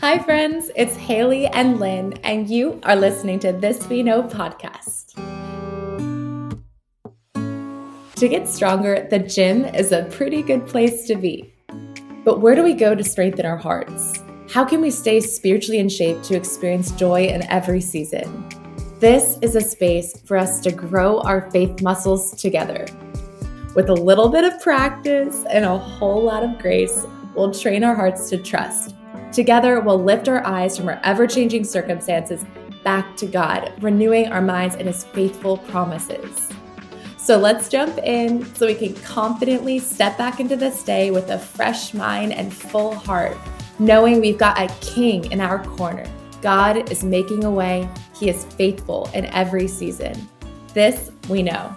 Hi, friends. It's Haley and Lynn, and you are listening to This We Know podcast. To get stronger, the gym is a pretty good place to be. But where do we go to strengthen our hearts? How can we stay spiritually in shape to experience joy in every season? This is a space for us to grow our faith muscles together. With a little bit of practice and a whole lot of grace, we'll train our hearts to trust. Together, we'll lift our eyes from our ever changing circumstances back to God, renewing our minds in His faithful promises. So let's jump in so we can confidently step back into this day with a fresh mind and full heart, knowing we've got a king in our corner. God is making a way, He is faithful in every season. This we know.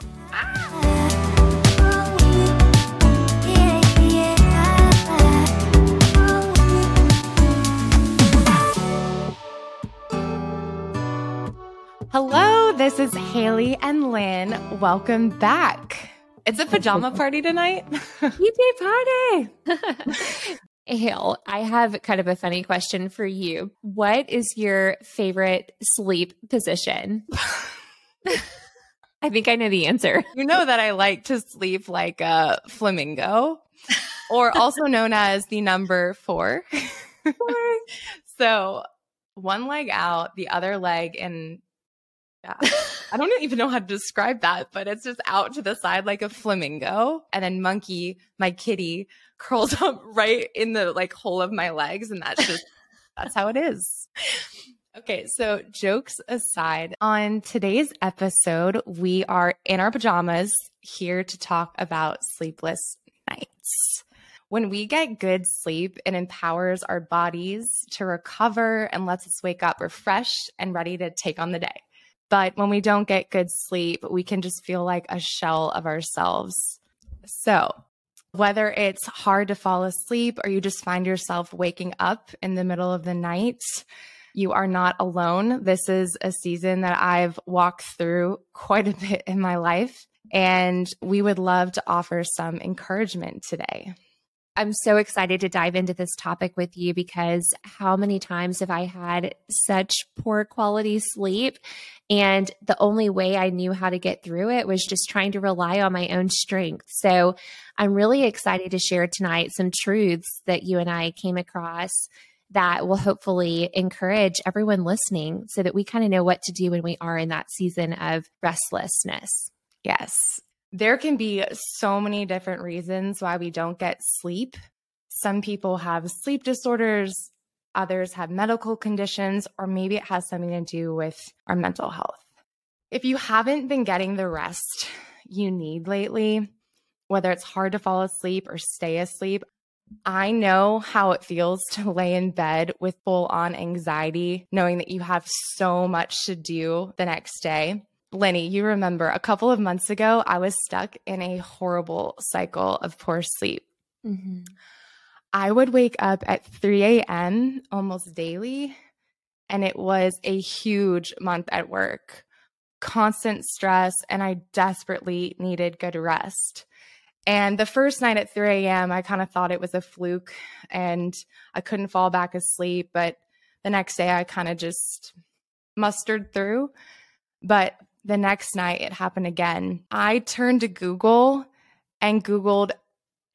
Hello, this is Haley and Lynn. Welcome back. It's a pajama party tonight. Yay party! Hale, I have kind of a funny question for you. What is your favorite sleep position? I think I know the answer. You know that I like to sleep like a flamingo, or also known as the number four. so one leg out, the other leg in yeah. I don't even know how to describe that, but it's just out to the side like a flamingo. And then monkey, my kitty, curls up right in the like hole of my legs. And that's just, that's how it is. Okay, so jokes aside, on today's episode, we are in our pajamas here to talk about sleepless nights. When we get good sleep, it empowers our bodies to recover and lets us wake up refreshed and ready to take on the day. But when we don't get good sleep, we can just feel like a shell of ourselves. So, whether it's hard to fall asleep or you just find yourself waking up in the middle of the night, you are not alone. This is a season that I've walked through quite a bit in my life, and we would love to offer some encouragement today. I'm so excited to dive into this topic with you because how many times have I had such poor quality sleep? And the only way I knew how to get through it was just trying to rely on my own strength. So I'm really excited to share tonight some truths that you and I came across that will hopefully encourage everyone listening so that we kind of know what to do when we are in that season of restlessness. Yes. There can be so many different reasons why we don't get sleep. Some people have sleep disorders, others have medical conditions, or maybe it has something to do with our mental health. If you haven't been getting the rest you need lately, whether it's hard to fall asleep or stay asleep, I know how it feels to lay in bed with full on anxiety, knowing that you have so much to do the next day. Lenny, you remember a couple of months ago, I was stuck in a horrible cycle of poor sleep. Mm-hmm. I would wake up at 3 a.m. almost daily, and it was a huge month at work. Constant stress, and I desperately needed good rest. And the first night at 3 a.m., I kind of thought it was a fluke and I couldn't fall back asleep. But the next day, I kind of just mustered through. But the next night it happened again. I turned to Google and Googled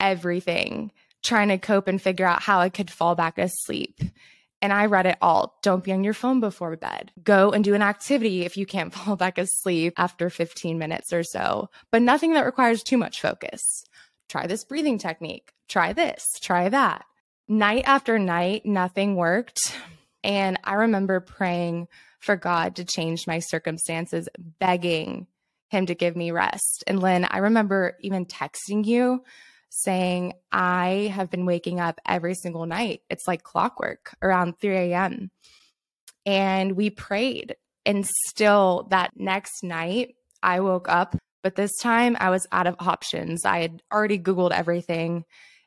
everything, trying to cope and figure out how I could fall back asleep. And I read it all. Don't be on your phone before bed. Go and do an activity if you can't fall back asleep after 15 minutes or so, but nothing that requires too much focus. Try this breathing technique. Try this. Try that. Night after night, nothing worked. And I remember praying for God to change my circumstances, begging Him to give me rest. And Lynn, I remember even texting you saying, I have been waking up every single night. It's like clockwork around 3 a.m. And we prayed. And still, that next night, I woke up, but this time I was out of options. I had already Googled everything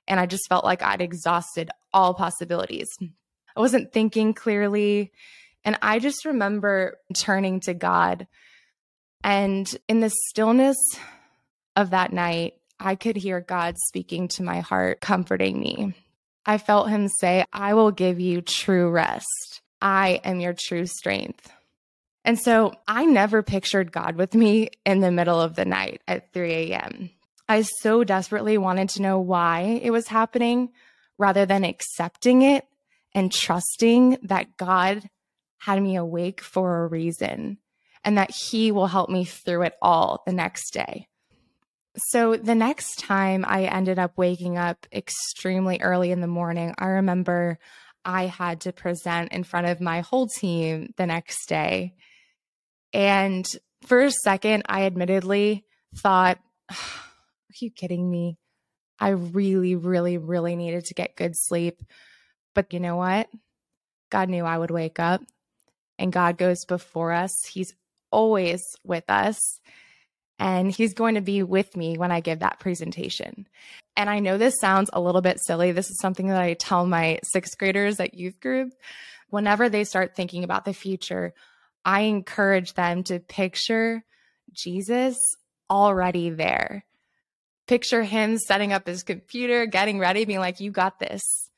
and I just felt like I'd exhausted all possibilities. I wasn't thinking clearly. And I just remember turning to God. And in the stillness of that night, I could hear God speaking to my heart, comforting me. I felt him say, I will give you true rest. I am your true strength. And so I never pictured God with me in the middle of the night at 3 a.m. I so desperately wanted to know why it was happening rather than accepting it and trusting that God had me awake for a reason and that He will help me through it all the next day. So the next time I ended up waking up extremely early in the morning, I remember I had to present in front of my whole team the next day. And for a second, I admittedly thought, Are you kidding me? I really, really, really needed to get good sleep. But you know what? God knew I would wake up, and God goes before us. He's always with us, and He's going to be with me when I give that presentation. And I know this sounds a little bit silly. This is something that I tell my sixth graders at youth group. Whenever they start thinking about the future, I encourage them to picture Jesus already there. Picture him setting up his computer, getting ready, being like, You got this.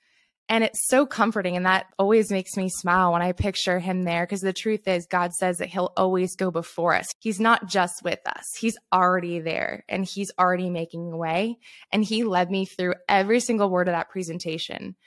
And it's so comforting. And that always makes me smile when I picture him there. Because the truth is, God says that he'll always go before us. He's not just with us, he's already there and he's already making a way. And he led me through every single word of that presentation.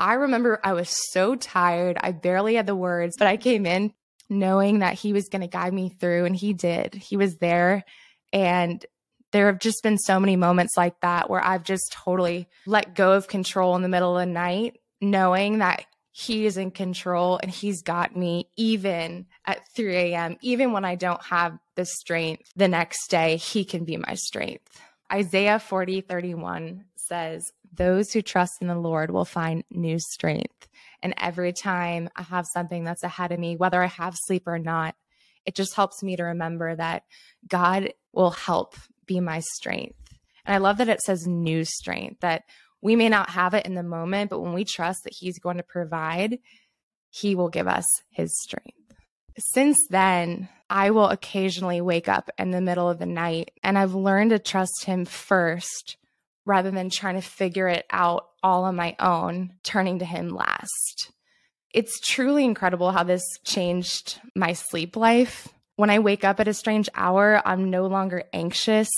I remember I was so tired. I barely had the words, but I came in knowing that he was going to guide me through and he did. He was there and there have just been so many moments like that where I've just totally let go of control in the middle of the night, knowing that he is in control and he's got me even at 3 a.m., even when I don't have the strength the next day, he can be my strength. Isaiah 40, 31 says, Those who trust in the Lord will find new strength. And every time I have something that's ahead of me, whether I have sleep or not, it just helps me to remember that God will help be my strength. And I love that it says new strength, that we may not have it in the moment, but when we trust that He's going to provide, He will give us His strength. Since then, I will occasionally wake up in the middle of the night, and I've learned to trust Him first rather than trying to figure it out all on my own, turning to Him last. It's truly incredible how this changed my sleep life. When I wake up at a strange hour, I'm no longer anxious.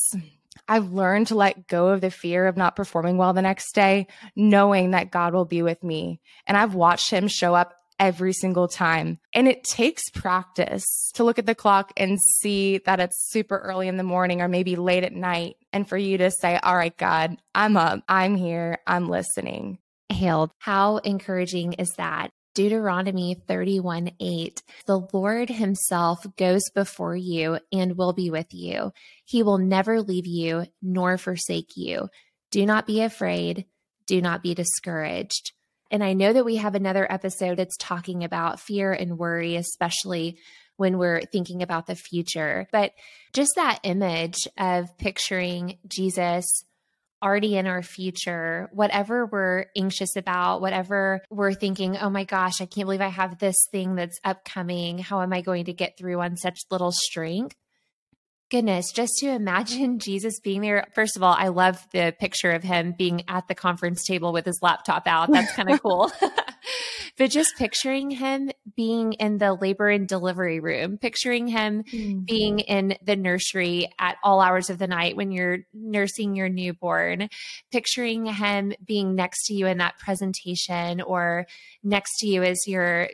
I've learned to let go of the fear of not performing well the next day, knowing that God will be with me. And I've watched Him show up every single time. And it takes practice to look at the clock and see that it's super early in the morning or maybe late at night. And for you to say, All right, God, I'm up, I'm here, I'm listening. Hale. How encouraging is that? Deuteronomy 31 8. The Lord Himself goes before you and will be with you. He will never leave you nor forsake you. Do not be afraid. Do not be discouraged. And I know that we have another episode that's talking about fear and worry, especially when we're thinking about the future. But just that image of picturing Jesus already in our future, whatever we're anxious about, whatever we're thinking, oh my gosh, I can't believe I have this thing that's upcoming. How am I going to get through on such little strength? Goodness, just to imagine Jesus being there. First of all, I love the picture of him being at the conference table with his laptop out. That's kind of cool. but just picturing him being in the labor and delivery room, picturing him mm-hmm. being in the nursery at all hours of the night when you're nursing your newborn, picturing him being next to you in that presentation or next to you as you're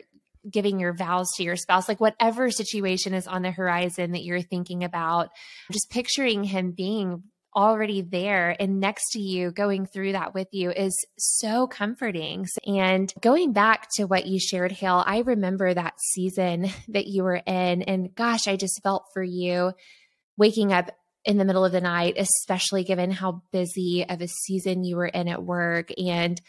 giving your vows to your spouse, like whatever situation is on the horizon that you're thinking about, just picturing him being already there and next to you going through that with you is so comforting. And going back to what you shared, Hale, I remember that season that you were in. And gosh, I just felt for you waking up in the middle of the night, especially given how busy of a season you were in at work. And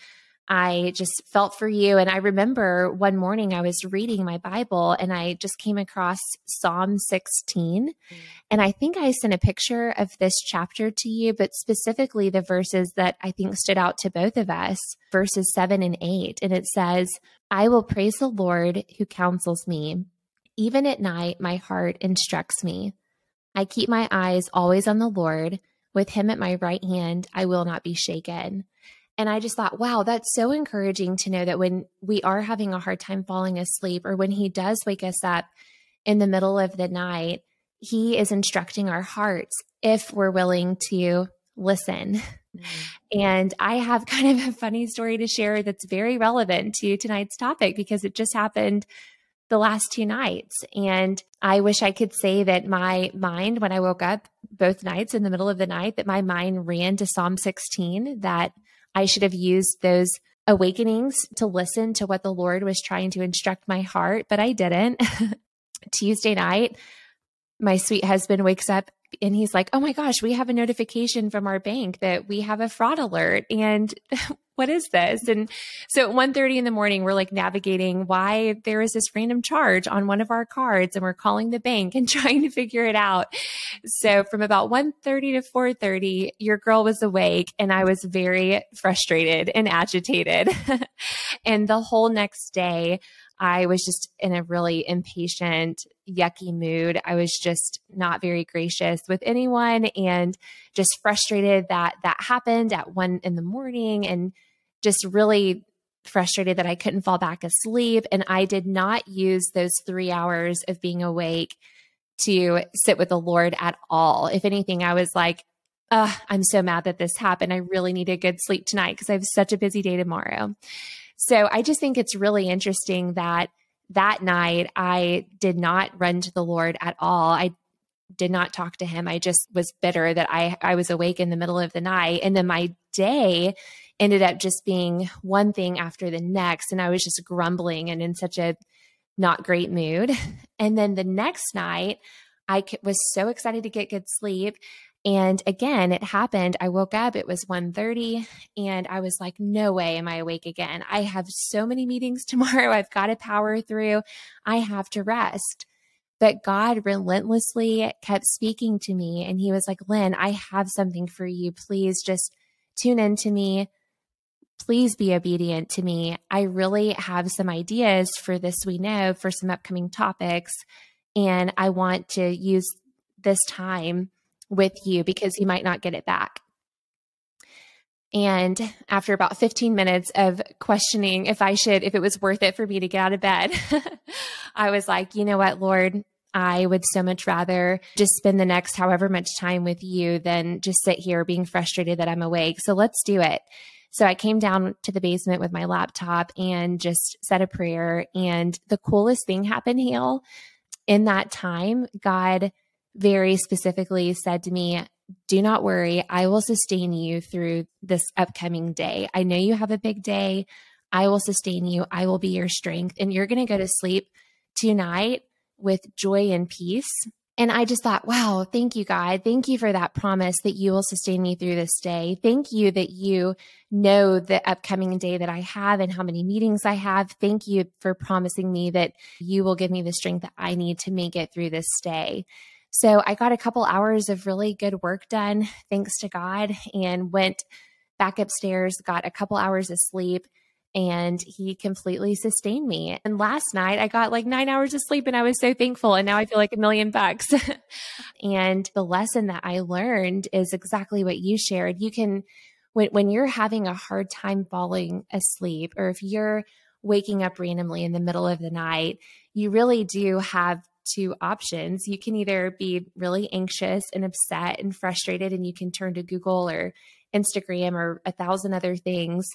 I just felt for you. And I remember one morning I was reading my Bible and I just came across Psalm 16. Mm. And I think I sent a picture of this chapter to you, but specifically the verses that I think stood out to both of us verses seven and eight. And it says, I will praise the Lord who counsels me. Even at night, my heart instructs me. I keep my eyes always on the Lord. With him at my right hand, I will not be shaken. And I just thought, wow, that's so encouraging to know that when we are having a hard time falling asleep or when he does wake us up in the middle of the night, he is instructing our hearts if we're willing to listen. Mm-hmm. And I have kind of a funny story to share that's very relevant to tonight's topic because it just happened the last two nights. And I wish I could say that my mind, when I woke up both nights in the middle of the night, that my mind ran to Psalm 16, that I should have used those awakenings to listen to what the Lord was trying to instruct my heart, but I didn't. Tuesday night, my sweet husband wakes up and he's like, "Oh my gosh, we have a notification from our bank that we have a fraud alert." And what is this? And so at 1.30 in the morning, we're like navigating why there is this random charge on one of our cards and we're calling the bank and trying to figure it out. So from about 1.30 to 4.30, your girl was awake and I was very frustrated and agitated. and the whole next day, I was just in a really impatient, yucky mood. I was just not very gracious with anyone and just frustrated that that happened at one in the morning and just really frustrated that I couldn't fall back asleep. And I did not use those three hours of being awake to sit with the Lord at all. If anything, I was like, I'm so mad that this happened. I really need a good sleep tonight because I have such a busy day tomorrow. So I just think it's really interesting that that night I did not run to the Lord at all. I did not talk to him. I just was bitter that I I was awake in the middle of the night and then my day ended up just being one thing after the next and I was just grumbling and in such a not great mood. And then the next night I was so excited to get good sleep and again, it happened. I woke up, it was 1:30 and I was like, no way am I awake again. I have so many meetings tomorrow. I've got to power through. I have to rest. But God relentlessly kept speaking to me and he was like, "Lynn, I have something for you. Please just tune in to me. Please be obedient to me. I really have some ideas for this we know for some upcoming topics and I want to use this time with you because you might not get it back. And after about 15 minutes of questioning if I should, if it was worth it for me to get out of bed, I was like, you know what, Lord, I would so much rather just spend the next however much time with you than just sit here being frustrated that I'm awake. So let's do it. So I came down to the basement with my laptop and just said a prayer. And the coolest thing happened, Hale. In that time, God very specifically said to me, do not worry. I will sustain you through this upcoming day. I know you have a big day. I will sustain you. I will be your strength. And you're going to go to sleep tonight with joy and peace. And I just thought, wow, thank you, God. Thank you for that promise that you will sustain me through this day. Thank you that you know the upcoming day that I have and how many meetings I have. Thank you for promising me that you will give me the strength that I need to make it through this day. So I got a couple hours of really good work done, thanks to God, and went back upstairs, got a couple hours of sleep, and he completely sustained me. And last night I got like nine hours of sleep and I was so thankful. And now I feel like a million bucks. and the lesson that I learned is exactly what you shared. You can, when, when you're having a hard time falling asleep, or if you're waking up randomly in the middle of the night, you really do have two options. You can either be really anxious and upset and frustrated, and you can turn to Google or Instagram or a thousand other things.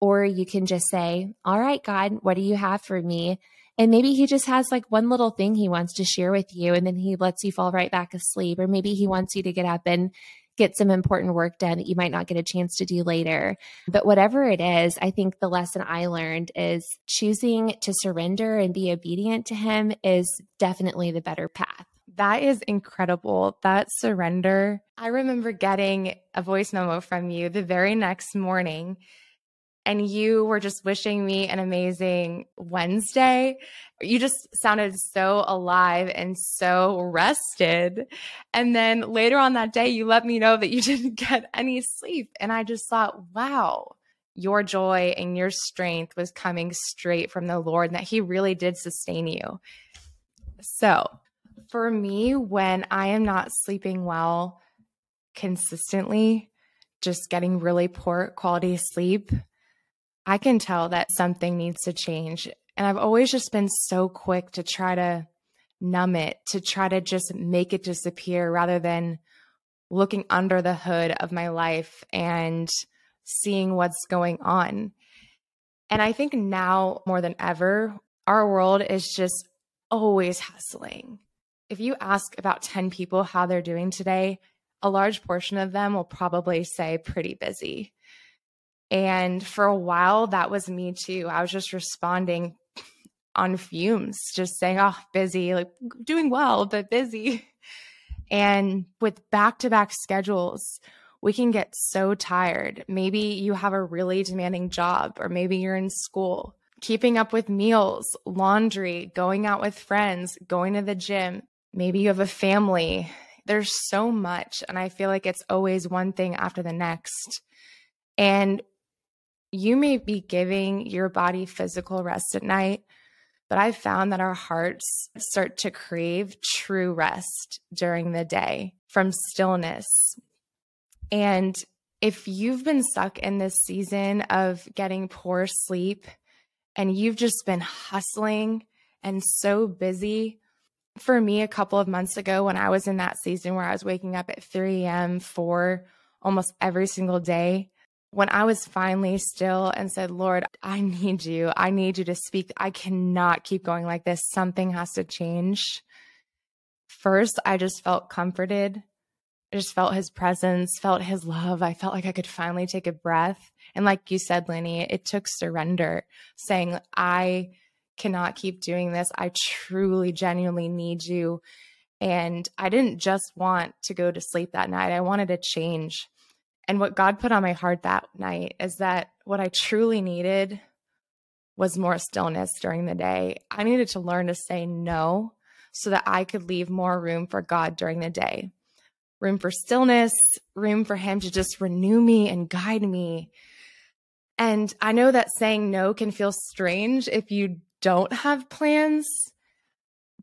Or you can just say, All right, God, what do you have for me? And maybe he just has like one little thing he wants to share with you, and then he lets you fall right back asleep. Or maybe he wants you to get up and get some important work done that you might not get a chance to do later. But whatever it is, I think the lesson I learned is choosing to surrender and be obedient to Him is definitely the better path. That is incredible. That surrender. I remember getting a voice memo from you the very next morning and you were just wishing me an amazing Wednesday. You just sounded so alive and so rested. And then later on that day, you let me know that you didn't get any sleep. And I just thought, wow, your joy and your strength was coming straight from the Lord and that He really did sustain you. So, for me, when I am not sleeping well consistently, just getting really poor quality sleep, I can tell that something needs to change. And I've always just been so quick to try to numb it, to try to just make it disappear rather than looking under the hood of my life and seeing what's going on. And I think now more than ever, our world is just always hustling. If you ask about 10 people how they're doing today, a large portion of them will probably say pretty busy. And for a while, that was me too. I was just responding on fumes, just saying, oh, busy, like doing well, but busy. And with back to back schedules, we can get so tired. Maybe you have a really demanding job, or maybe you're in school, keeping up with meals, laundry, going out with friends, going to the gym. Maybe you have a family. There's so much. And I feel like it's always one thing after the next. And you may be giving your body physical rest at night, but I've found that our hearts start to crave true rest during the day from stillness. And if you've been stuck in this season of getting poor sleep and you've just been hustling and so busy, for me, a couple of months ago, when I was in that season where I was waking up at 3 a.m. for almost every single day, when I was finally still and said, Lord, I need you. I need you to speak. I cannot keep going like this. Something has to change. First, I just felt comforted. I just felt his presence, felt his love. I felt like I could finally take a breath. And like you said, Lenny, it took surrender, saying, I cannot keep doing this. I truly, genuinely need you. And I didn't just want to go to sleep that night, I wanted to change. And what God put on my heart that night is that what I truly needed was more stillness during the day. I needed to learn to say no so that I could leave more room for God during the day. Room for stillness, room for Him to just renew me and guide me. And I know that saying no can feel strange if you don't have plans.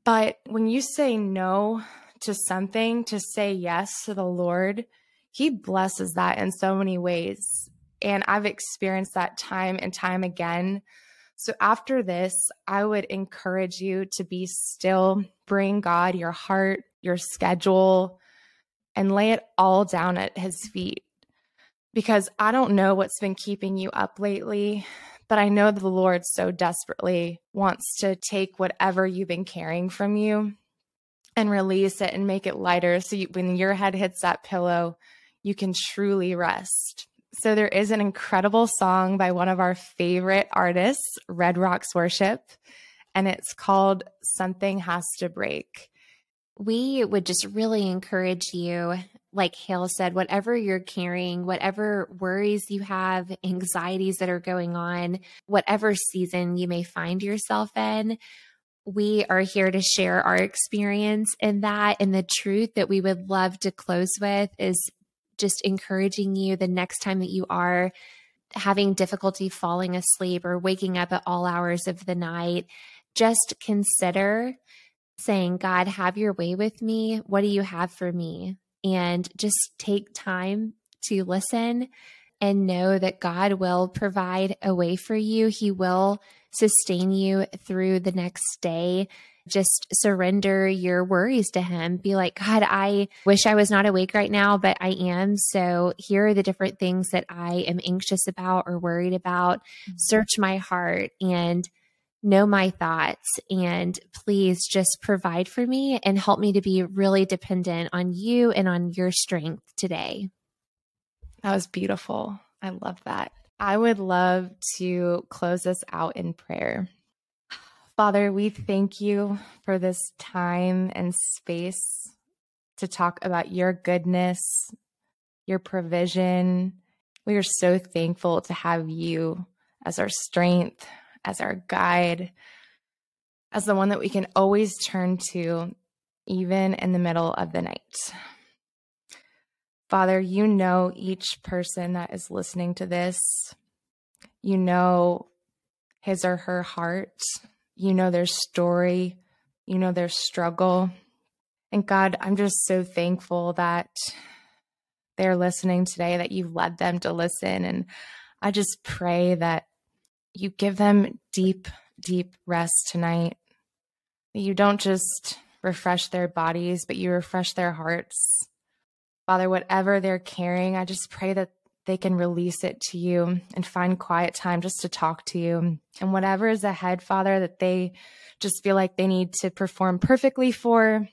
But when you say no to something, to say yes to the Lord, he blesses that in so many ways. And I've experienced that time and time again. So after this, I would encourage you to be still, bring God your heart, your schedule, and lay it all down at his feet. Because I don't know what's been keeping you up lately, but I know the Lord so desperately wants to take whatever you've been carrying from you and release it and make it lighter. So you, when your head hits that pillow, you can truly rest. So there is an incredible song by one of our favorite artists, Red Rocks Worship, and it's called Something Has to Break. We would just really encourage you, like Hale said, whatever you're carrying, whatever worries you have, anxieties that are going on, whatever season you may find yourself in, we are here to share our experience in that. And the truth that we would love to close with is just encouraging you the next time that you are having difficulty falling asleep or waking up at all hours of the night, just consider saying, God, have your way with me. What do you have for me? And just take time to listen and know that God will provide a way for you. He will sustain you through the next day just surrender your worries to Him. Be like, God, I wish I was not awake right now, but I am. So here are the different things that I am anxious about or worried about. Mm-hmm. Search my heart and know my thoughts and please just provide for me and help me to be really dependent on you and on your strength today. That was beautiful. I love that. I would love to close us out in prayer. Father, we thank you for this time and space to talk about your goodness, your provision. We are so thankful to have you as our strength, as our guide, as the one that we can always turn to, even in the middle of the night. Father, you know each person that is listening to this. You know his or her heart you know their story, you know their struggle. And God, I'm just so thankful that they're listening today, that you've led them to listen. And I just pray that you give them deep, deep rest tonight. You don't just refresh their bodies, but you refresh their hearts. Father, whatever they're carrying, I just pray that they can release it to you and find quiet time just to talk to you. And whatever is ahead, Father, that they just feel like they need to perform perfectly for,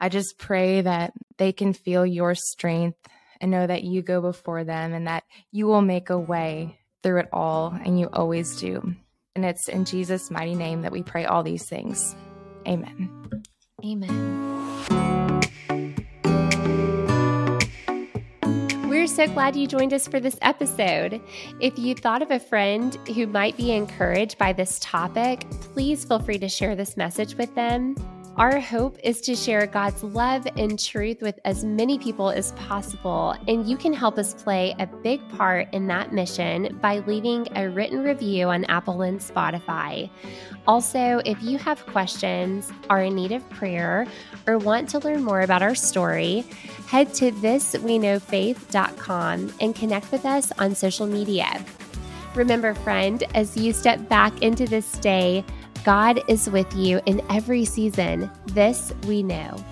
I just pray that they can feel your strength and know that you go before them and that you will make a way through it all, and you always do. And it's in Jesus' mighty name that we pray all these things. Amen. Amen. So glad you joined us for this episode. If you thought of a friend who might be encouraged by this topic, please feel free to share this message with them. Our hope is to share God's love and truth with as many people as possible, and you can help us play a big part in that mission by leaving a written review on Apple and Spotify. Also, if you have questions, are in need of prayer, or want to learn more about our story, head to thisweknowfaith.com and connect with us on social media. Remember, friend, as you step back into this day, God is with you in every season. This we know.